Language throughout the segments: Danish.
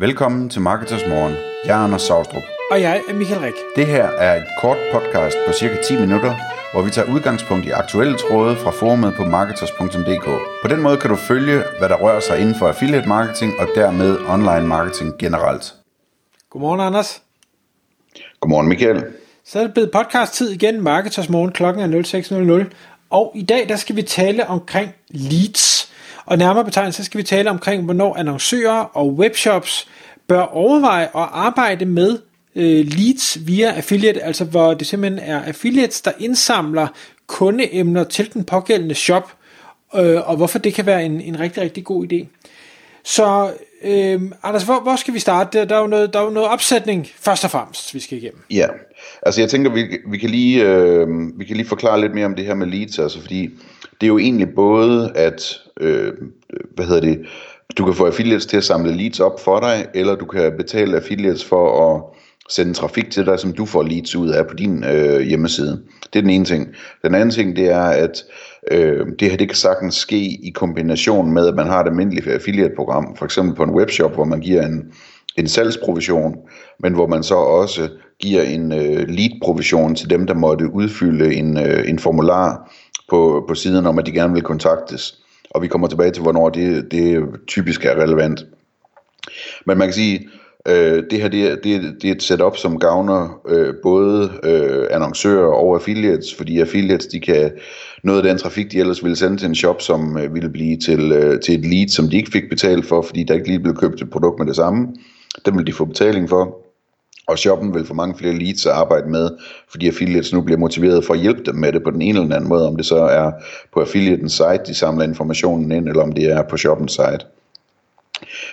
Velkommen til Marketers Morgen. Jeg er Anders Saustrup. Og jeg er Michael Rik. Det her er et kort podcast på cirka 10 minutter, hvor vi tager udgangspunkt i aktuelle tråde fra forumet på marketers.dk. På den måde kan du følge, hvad der rører sig inden for affiliate marketing og dermed online marketing generelt. Godmorgen, Anders. Godmorgen, Michael. Så er det blevet podcast-tid igen. Marketers Morgen klokken er 06.00. Og i dag der skal vi tale omkring leads. Og nærmere betegnet, så skal vi tale omkring, hvornår annoncører og webshops bør overveje at arbejde med øh, leads via affiliate, altså hvor det simpelthen er affiliates, der indsamler kundeemner til den pågældende shop, øh, og hvorfor det kan være en, en rigtig, rigtig god idé. Så Øhm, Anders, hvor, hvor skal vi starte? Der er, jo noget, der er jo noget opsætning først og fremmest, vi skal igennem. Ja, altså jeg tænker, vi, vi, kan lige, øh, vi kan lige forklare lidt mere om det her med leads, altså fordi det er jo egentlig både, at, øh, hvad hedder det, du kan få affiliates til at samle leads op for dig, eller du kan betale affiliates for at sende trafik til dig, som du får leads ud af på din øh, hjemmeside. Det er den ene ting. Den anden ting, det er, at øh, det her det kan sagtens ske i kombination med, at man har et almindeligt affiliate-program, for eksempel på en webshop, hvor man giver en, en salgsprovision, men hvor man så også giver en øh, lead-provision til dem, der måtte udfylde en, øh, en formular på, på siden om, at de gerne vil kontaktes. Og vi kommer tilbage til, hvornår det, det typisk er relevant. Men man kan sige, øh, det her det er, det, er, det er et setup, som gavner øh, både øh, annoncører og affiliates, fordi affiliates de kan noget af den trafik, de ellers ville sende til en shop, som øh, ville blive til, øh, til et lead, som de ikke fik betalt for, fordi der ikke lige blev købt et produkt med det samme. Dem vil de få betaling for. Og shoppen vil få mange flere leads at arbejde med, fordi affiliates nu bliver motiveret for at hjælpe dem med det på den ene eller anden måde, om det så er på affiliatens site, de samler informationen ind, eller om det er på shoppens site.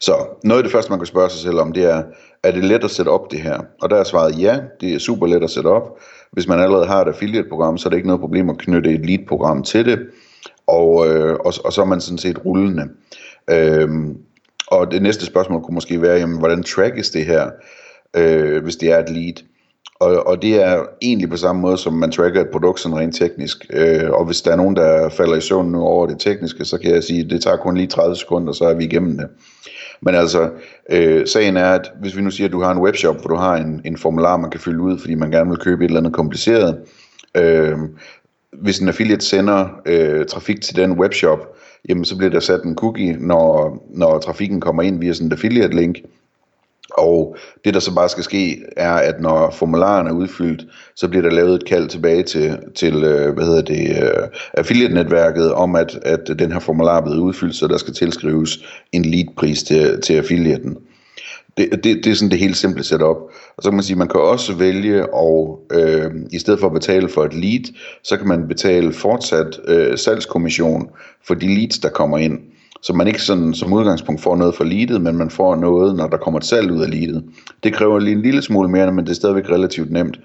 Så noget af det første, man kan spørge sig selv om, det er, er det let at sætte op det her? Og der er svaret ja, det er super let at sætte op. Hvis man allerede har et affiliate-program, så er det ikke noget problem at knytte et lead-program til det, og, øh, og, og så er man sådan set rullende. Øhm, og det næste spørgsmål kunne måske være, jamen, hvordan trackes det her, øh, hvis det er et lead? Og, og det er egentlig på samme måde, som man tracker et produkt sådan rent teknisk. Øh, og hvis der er nogen, der falder i søvn nu over det tekniske, så kan jeg sige, at det tager kun lige 30 sekunder, så er vi igennem det. Men altså, øh, sagen er, at hvis vi nu siger, at du har en webshop, hvor du har en, en formular, man kan fylde ud, fordi man gerne vil købe et eller andet kompliceret. Øh, hvis en affiliate sender øh, trafik til den webshop, jamen så bliver der sat en cookie, når, når trafikken kommer ind via sådan en affiliate link. Og det der så bare skal ske, er at når formularen er udfyldt, så bliver der lavet et kald tilbage til, til øh, hvad hedder det, øh, affiliate-netværket om, at, at den her formular er blevet udfyldt, så der skal tilskrives en lead-pris til, til affiliaten. Det, det, det er sådan det helt simple setup. Og så kan man sige, at man kan også vælge, og øh, i stedet for at betale for et lead, så kan man betale fortsat øh, salgskommission for de leads, der kommer ind. Så man ikke sådan som udgangspunkt får noget for leadet, men man får noget, når der kommer et salg ud af leadet. Det kræver lige en lille smule mere, men det er stadigvæk relativt nemt.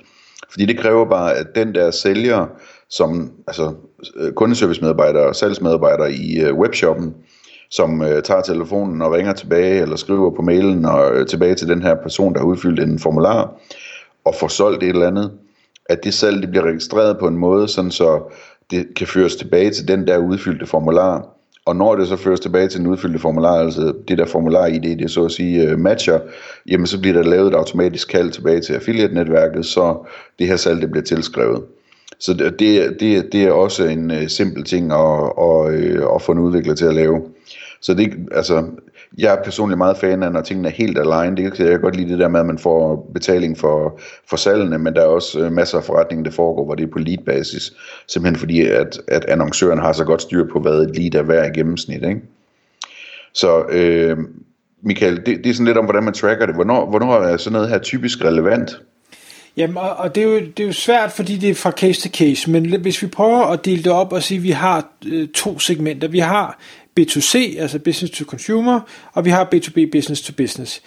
Fordi det kræver bare, at den der sælger, som altså øh, kundeservicemedarbejdere og salgsmedarbejder i øh, webshoppen, som øh, tager telefonen og ringer tilbage, eller skriver på mailen og øh, tilbage til den her person, der har udfyldt en formular, og får solgt et eller andet, at det salg det bliver registreret på en måde, sådan så det kan føres tilbage til den der udfyldte formular, og når det så føres tilbage til den udfyldte formular, altså det der formular i det, det så at sige øh, matcher, jamen så bliver der lavet et automatisk kald tilbage til affiliate-netværket, så det her salg det bliver tilskrevet. Så det, det, det er også en øh, simpel ting at, at, uh, at få en udvikler til at lave. Så det, altså, jeg er personligt meget fan af, når tingene er helt alene. Det kan jeg godt lide det der med, at man får betaling for, for salgene, men der er også øh, masser af forretninger, der foregår, hvor det er på lead-basis. Simpelthen fordi, at, at annoncøren har så godt styr på, hvad et lead er værd i gennemsnit. Ikke? Så øh, Michael, det, det er sådan lidt om, hvordan man tracker det. Hvornår, hvornår er sådan noget her typisk relevant? Jamen, og, og det, er jo, det er jo svært, fordi det er fra case til case, men hvis vi prøver at dele det op og sige, at vi har øh, to segmenter. Vi har B2C, altså business to consumer, og vi har B2B, business to business.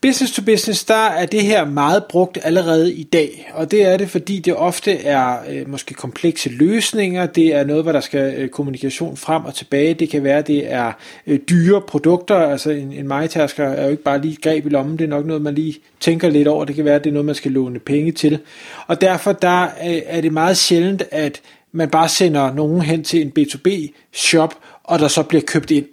Business to business, der er det her meget brugt allerede i dag, og det er det, fordi det ofte er øh, måske komplekse løsninger, det er noget, hvor der skal øh, kommunikation frem og tilbage, det kan være, det er øh, dyre produkter, altså en, en majtasker er jo ikke bare lige greb i lommen, det er nok noget, man lige tænker lidt over, det kan være, det er noget, man skal låne penge til, og derfor der øh, er det meget sjældent, at man bare sender nogen hen til en B2B shop, og der så bliver købt ind.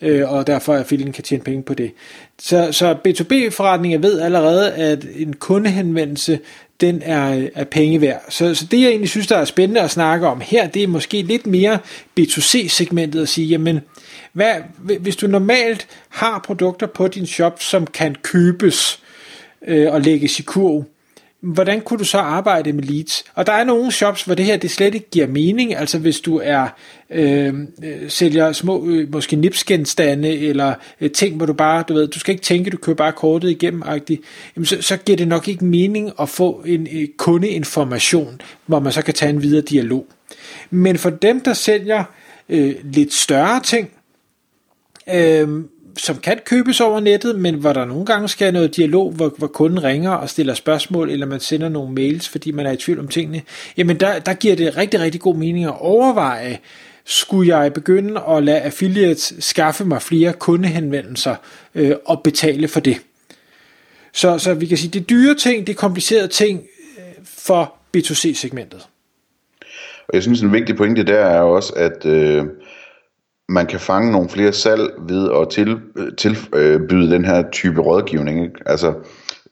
øh, og derfor er affiliaten kan tjene penge på det. Så, så B2B-forretninger ved allerede, at en kundehenvendelse, den er, er penge værd. Så, så det jeg egentlig synes, der er spændende at snakke om her, det er måske lidt mere B2C-segmentet at sige, jamen, hvad, hvis du normalt har produkter på din shop, som kan købes øh, og lægges i kurv, hvordan kunne du så arbejde med leads? Og der er nogle shops, hvor det her det slet ikke giver mening, altså hvis du er øh, øh sælger små, øh, måske nipsgenstande, eller øh, ting, hvor du bare, du ved, du skal ikke tænke, du kører bare kortet igennem, jamen så, så giver det nok ikke mening at få en øh, kundeinformation, hvor man så kan tage en videre dialog. Men for dem, der sælger øh, lidt større ting, øh, som kan købes over nettet, men hvor der nogle gange skal noget dialog, hvor, hvor kunden ringer og stiller spørgsmål, eller man sender nogle mails, fordi man er i tvivl om tingene, jamen der, der giver det rigtig, rigtig god mening at overveje, skulle jeg begynde at lade affiliates skaffe mig flere kundehenvendelser øh, og betale for det. Så, så vi kan sige, det er dyre ting, det er komplicerede ting øh, for B2C-segmentet. Og jeg synes, en vigtig pointe der er også, at øh, man kan fange nogle flere salg ved at til, tilbyde øh, den her type rådgivning. Ikke? Altså,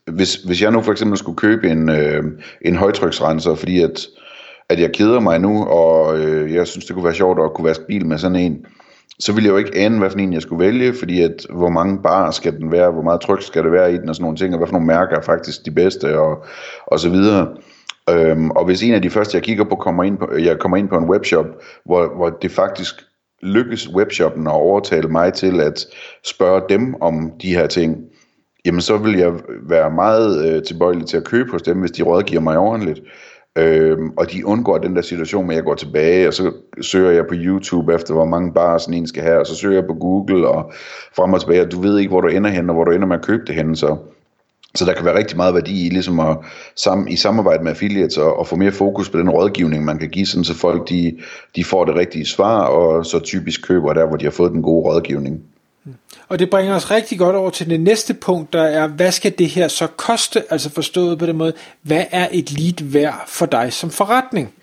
hvis, hvis jeg nu for eksempel skulle købe en, øh, en højtryksrenser, fordi at, at jeg keder mig nu, og øh, jeg synes, det kunne være sjovt at kunne vaske bil med sådan en, så ville jeg jo ikke ane, hvad for en jeg skulle vælge, fordi at, hvor mange bar skal den være, hvor meget tryk skal det være i den, og sådan nogle ting, og hvad for nogle mærker er faktisk de bedste, og, og så videre. Øhm, og hvis en af de første, jeg kigger på, kommer ind på, jeg kommer ind på en webshop, hvor, hvor det faktisk lykkes webshoppen at overtale mig til at spørge dem om de her ting, jamen så vil jeg være meget øh, tilbøjelig til at købe hos dem, hvis de rådgiver mig ordentligt. Øhm, og de undgår den der situation med, at jeg går tilbage, og så søger jeg på YouTube efter, hvor mange barer sådan en skal have, og så søger jeg på Google, og frem og tilbage, og du ved ikke, hvor du ender hen, og hvor du ender med at købe det hen, så så der kan være rigtig meget værdi i ligesom at sam, i samarbejde med affiliates og, og få mere fokus på den rådgivning, man kan give, sådan så folk de, de får det rigtige svar, og så typisk køber der, hvor de har fået den gode rådgivning. Og det bringer os rigtig godt over til det næste punkt, der er, hvad skal det her så koste? Altså forstået på den måde, hvad er et lead værd for dig som forretning?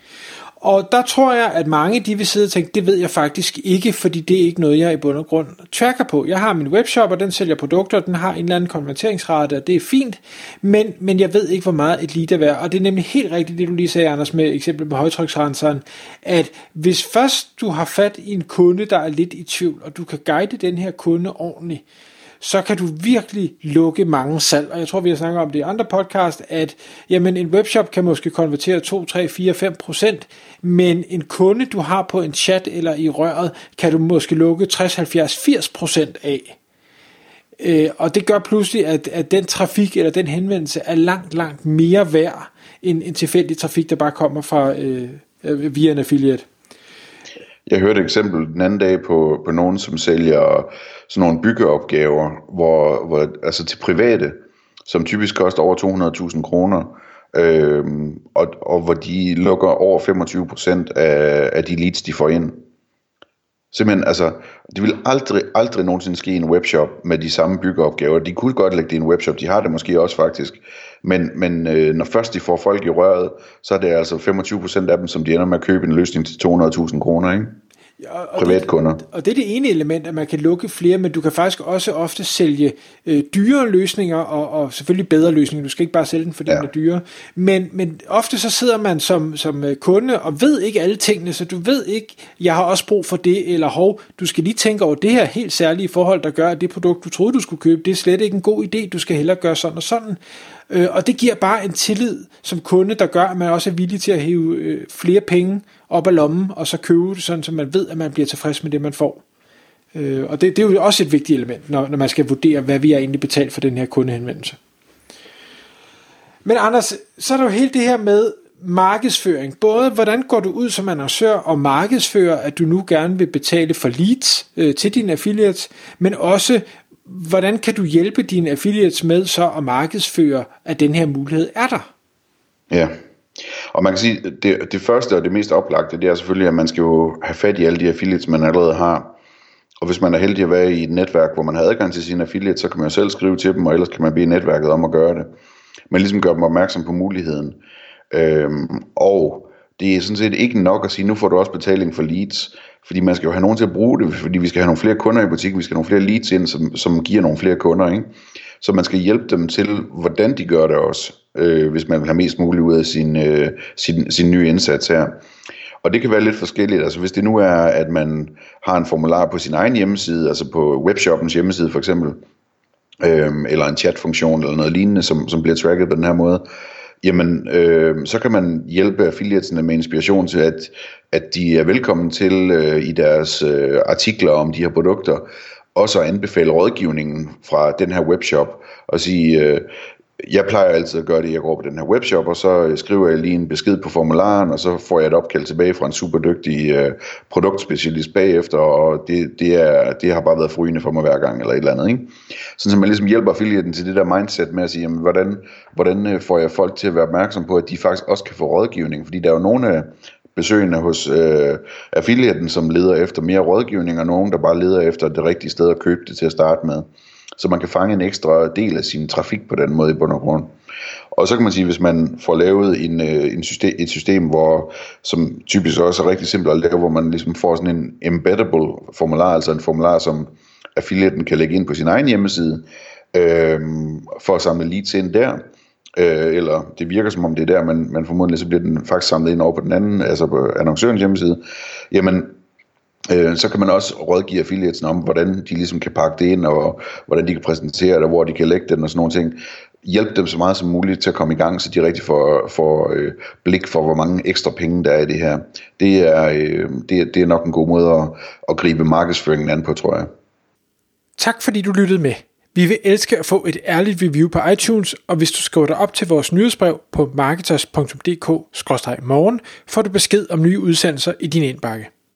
Og der tror jeg, at mange de vil sidde og tænke, det ved jeg faktisk ikke, fordi det er ikke noget, jeg i bund og grund tracker på. Jeg har min webshop, og den sælger produkter, og den har en eller anden konverteringsrate, og det er fint, men, men jeg ved ikke, hvor meget et lead er værd. Og det er nemlig helt rigtigt, det du lige sagde, Anders, med eksempel med højtryksrenseren, at hvis først du har fat i en kunde, der er lidt i tvivl, og du kan guide den her kunde ordentligt, så kan du virkelig lukke mange salg. Og jeg tror, vi har snakket om det i andre podcast, at jamen, en webshop kan måske konvertere 2, 3, 4, 5 procent, men en kunde, du har på en chat eller i røret, kan du måske lukke 60, 70, 80 procent af. Øh, og det gør pludselig, at, at den trafik eller den henvendelse er langt, langt mere værd end en tilfældig trafik, der bare kommer fra øh, via en affiliate. Jeg hørte et eksempel den anden dag på, på nogen, som sælger sådan nogle byggeopgaver, hvor, hvor, altså til private, som typisk koster over 200.000 kroner, øh, og, og hvor de lukker over 25% af, af de leads, de får ind. Simpelthen, altså, det vil aldrig, aldrig nogensinde ske i en webshop med de samme byggeopgaver. De kunne godt lægge det i en webshop, de har det måske også faktisk. Men, men øh, når først de får folk i røret, så er det altså 25% af dem, som de ender med at købe en løsning til 200.000 kroner, ikke? Ja, og privatkunder. Det, og det er det ene element, at man kan lukke flere, men du kan faktisk også ofte sælge øh, dyre løsninger, og, og selvfølgelig bedre løsninger. Du skal ikke bare sælge den, fordi ja. den er dyre. Men, men ofte så sidder man som, som øh, kunde og ved ikke alle tingene, så du ved ikke, jeg har også brug for det, eller hov, du skal lige tænke over det her helt særlige forhold, der gør, at det produkt, du troede, du skulle købe, det er slet ikke en god idé, du skal hellere gøre sådan og sådan. Øh, og det giver bare en tillid som kunde, der gør, at man også er villig til at hæve øh, flere penge op af lommen, og så købe det sådan, så man ved, at man bliver tilfreds med det, man får. Øh, og det, det er jo også et vigtigt element, når, når man skal vurdere, hvad vi har egentlig betalt for den her kundehenvendelse. Men Anders, så er der jo hele det her med markedsføring. Både hvordan går du ud som annoncør og markedsfører, at du nu gerne vil betale for leads øh, til dine affiliates, men også hvordan kan du hjælpe dine affiliates med så at markedsføre, at den her mulighed er der? Ja, og man kan sige, det, det første og det mest oplagte, det er selvfølgelig, at man skal jo have fat i alle de affiliates, man allerede har. Og hvis man er heldig at være i et netværk, hvor man har adgang til sine affiliates, så kan man jo selv skrive til dem, og ellers kan man bede netværket om at gøre det. Men ligesom gøre dem opmærksom på muligheden. Øhm, og det er sådan set ikke nok at sige, nu får du også betaling for leads, fordi man skal jo have nogen til at bruge det, fordi vi skal have nogle flere kunder i butikken, vi skal have nogle flere leads ind, som, som giver nogle flere kunder, ikke? Så man skal hjælpe dem til, hvordan de gør det også, øh, hvis man vil have mest muligt ud af sin, øh, sin, sin nye indsats her. Og det kan være lidt forskelligt. Altså hvis det nu er, at man har en formular på sin egen hjemmeside, altså på webshoppens hjemmeside for eksempel, øh, eller en chatfunktion eller noget lignende, som, som bliver tracket på den her måde, jamen øh, så kan man hjælpe affiliatesne med inspiration til, at, at de er velkommen til øh, i deres øh, artikler om de her produkter, også at anbefale rådgivningen fra den her webshop, og sige, øh, jeg plejer altid at gøre det, jeg går på den her webshop, og så øh, skriver jeg lige en besked på formularen, og så får jeg et opkald tilbage fra en super dygtig øh, produktspecialist bagefter, og det, det, er, det har bare været frygende for mig hver gang, eller et eller andet. Ikke? Sådan så man ligesom hjælper affiliaten til det der mindset med at sige, jamen, hvordan, hvordan øh, får jeg folk til at være opmærksom på, at de faktisk også kan få rådgivning, fordi der er jo nogle af øh, besøgende hos øh, affiliaten, som leder efter mere rådgivning, og nogen, der bare leder efter det rigtige sted at købe det til at starte med så man kan fange en ekstra del af sin trafik på den måde i bund og grund. Og så kan man sige, hvis man får lavet en, øh, en system, et system, hvor, som typisk også er rigtig simpelt at lave, hvor man ligesom får sådan en embeddable formular, altså en formular, som affiliaten kan lægge ind på sin egen hjemmeside, øh, for at samle leads ind der, øh, eller det virker som om det er der, men, men formodentlig så bliver den faktisk samlet ind over på den anden, altså på annoncørens hjemmeside, jamen Øh, så kan man også rådgive affiliatesen om, hvordan de ligesom kan pakke det ind, og hvordan de kan præsentere det, hvor de kan lægge den og sådan nogle ting. Hjælp dem så meget som muligt til at komme i gang, så de rigtig får, får øh, blik for, hvor mange ekstra penge der er i det her. Det er, øh, det, er, det er nok en god måde at, at gribe markedsføringen an på, tror jeg. Tak fordi du lyttede med. Vi vil elske at få et ærligt review på iTunes, og hvis du skriver dig op til vores nyhedsbrev på marketers.dk-morgen, får du besked om nye udsendelser i din indbakke.